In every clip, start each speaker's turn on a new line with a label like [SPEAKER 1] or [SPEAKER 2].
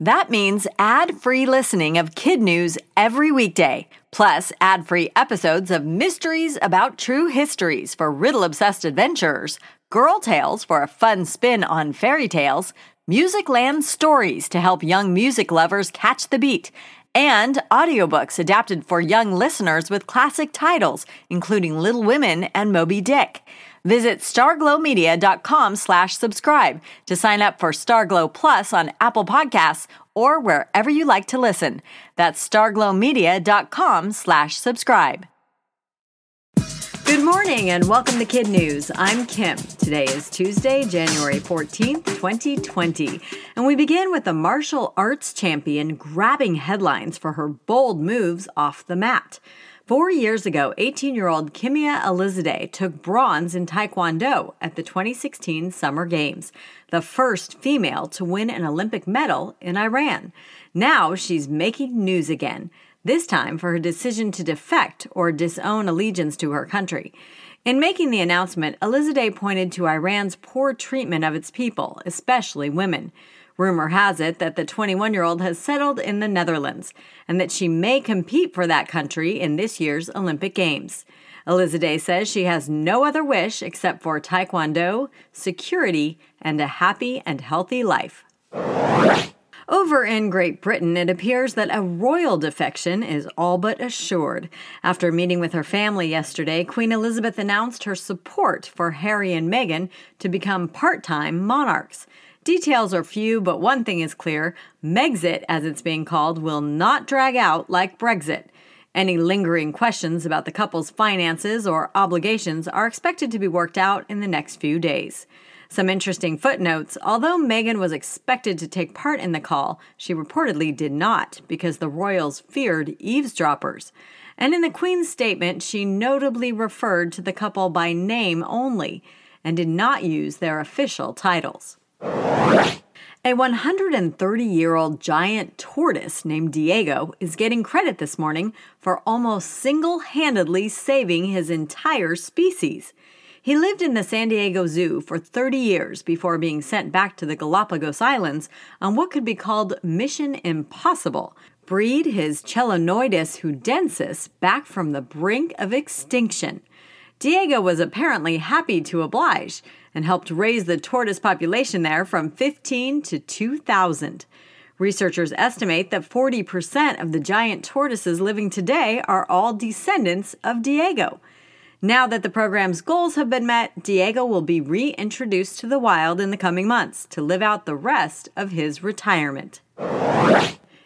[SPEAKER 1] That means ad free listening of kid news every weekday, plus ad free episodes of mysteries about true histories for riddle obsessed adventurers, girl tales for a fun spin on fairy tales, Musicland stories to help young music lovers catch the beat, and audiobooks adapted for young listeners with classic titles, including Little Women and Moby Dick. Visit starglowmedia.com slash subscribe to sign up for Starglow Plus on Apple Podcasts or wherever you like to listen. That's starglowmedia.com slash subscribe. Good morning and welcome to Kid News. I'm Kim. Today is Tuesday, January 14th, 2020. And we begin with the martial arts champion grabbing headlines for her bold moves off the mat. Four years ago, 18 year old Kimia Alizadeh took bronze in Taekwondo at the 2016 Summer Games, the first female to win an Olympic medal in Iran. Now she's making news again, this time for her decision to defect or disown allegiance to her country. In making the announcement, Alizadeh pointed to Iran's poor treatment of its people, especially women. Rumor has it that the 21 year old has settled in the Netherlands and that she may compete for that country in this year's Olympic Games. Alizadeh says she has no other wish except for Taekwondo, security, and a happy and healthy life. Over in Great Britain, it appears that a royal defection is all but assured. After meeting with her family yesterday, Queen Elizabeth announced her support for Harry and Meghan to become part time monarchs. Details are few, but one thing is clear Megxit, as it's being called, will not drag out like Brexit. Any lingering questions about the couple's finances or obligations are expected to be worked out in the next few days. Some interesting footnotes although Meghan was expected to take part in the call, she reportedly did not because the royals feared eavesdroppers. And in the Queen's statement, she notably referred to the couple by name only and did not use their official titles. A 130 year old giant tortoise named Diego is getting credit this morning for almost single handedly saving his entire species. He lived in the San Diego Zoo for 30 years before being sent back to the Galapagos Islands on what could be called Mission Impossible. Breed his Chelonoidis hoodensis back from the brink of extinction. Diego was apparently happy to oblige and helped raise the tortoise population there from 15 to 2,000. Researchers estimate that 40% of the giant tortoises living today are all descendants of Diego. Now that the program's goals have been met, Diego will be reintroduced to the wild in the coming months to live out the rest of his retirement.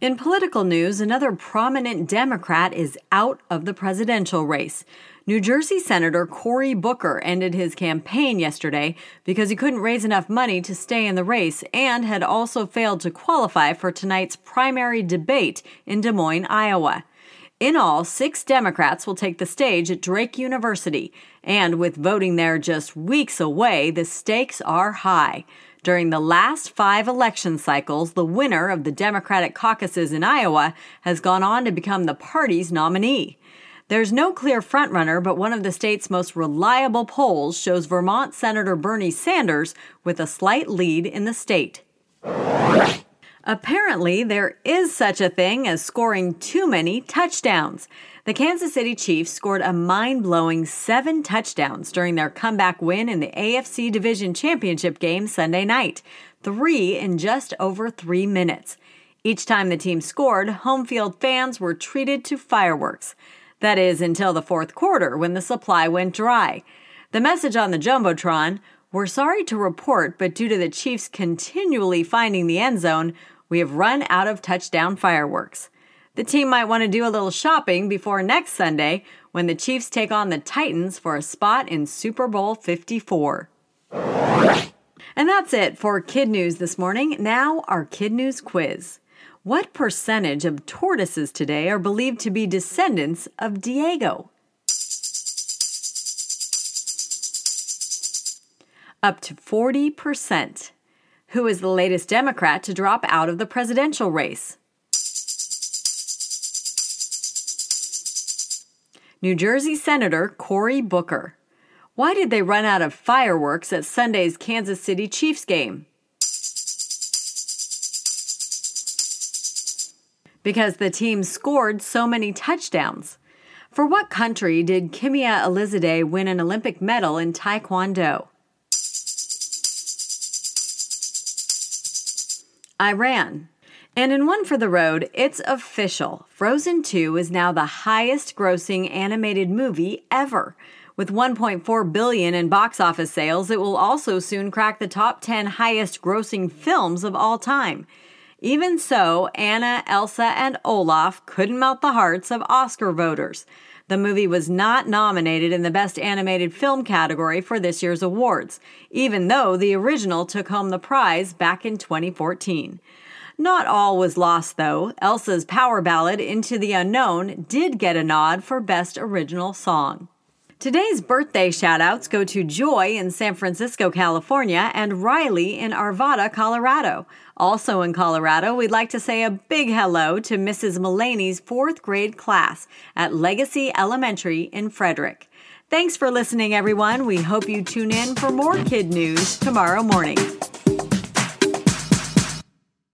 [SPEAKER 1] In political news, another prominent Democrat is out of the presidential race. New Jersey Senator Cory Booker ended his campaign yesterday because he couldn't raise enough money to stay in the race and had also failed to qualify for tonight's primary debate in Des Moines, Iowa. In all, six Democrats will take the stage at Drake University, and with voting there just weeks away, the stakes are high. During the last five election cycles, the winner of the Democratic caucuses in Iowa has gone on to become the party's nominee. There's no clear frontrunner, but one of the state's most reliable polls shows Vermont Senator Bernie Sanders with a slight lead in the state. Apparently, there is such a thing as scoring too many touchdowns. The Kansas City Chiefs scored a mind blowing seven touchdowns during their comeback win in the AFC Division Championship game Sunday night, three in just over three minutes. Each time the team scored, home field fans were treated to fireworks. That is, until the fourth quarter when the supply went dry. The message on the Jumbotron We're sorry to report, but due to the Chiefs continually finding the end zone, we have run out of touchdown fireworks. The team might want to do a little shopping before next Sunday when the Chiefs take on the Titans for a spot in Super Bowl 54. And that's it for Kid News this morning. Now, our Kid News quiz. What percentage of tortoises today are believed to be descendants of Diego? Up to 40%. Who is the latest Democrat to drop out of the presidential race? New Jersey Senator Cory Booker. Why did they run out of fireworks at Sunday's Kansas City Chiefs game? Because the team scored so many touchdowns. For what country did Kimia Alizadeh win an Olympic medal in Taekwondo? Iran. And in one for the road, it's official. Frozen 2 is now the highest grossing animated movie ever. With 1.4 billion in box office sales, it will also soon crack the top 10 highest grossing films of all time. Even so, Anna, Elsa, and Olaf couldn't melt the hearts of Oscar voters. The movie was not nominated in the Best Animated Film category for this year's awards, even though the original took home the prize back in 2014. Not all was lost, though. Elsa's power ballad, Into the Unknown, did get a nod for Best Original Song. Today's birthday shoutouts go to Joy in San Francisco, California, and Riley in Arvada, Colorado. Also in Colorado, we'd like to say a big hello to Mrs. Mullaney's fourth grade class at Legacy Elementary in Frederick. Thanks for listening, everyone. We hope you tune in for more kid news tomorrow morning.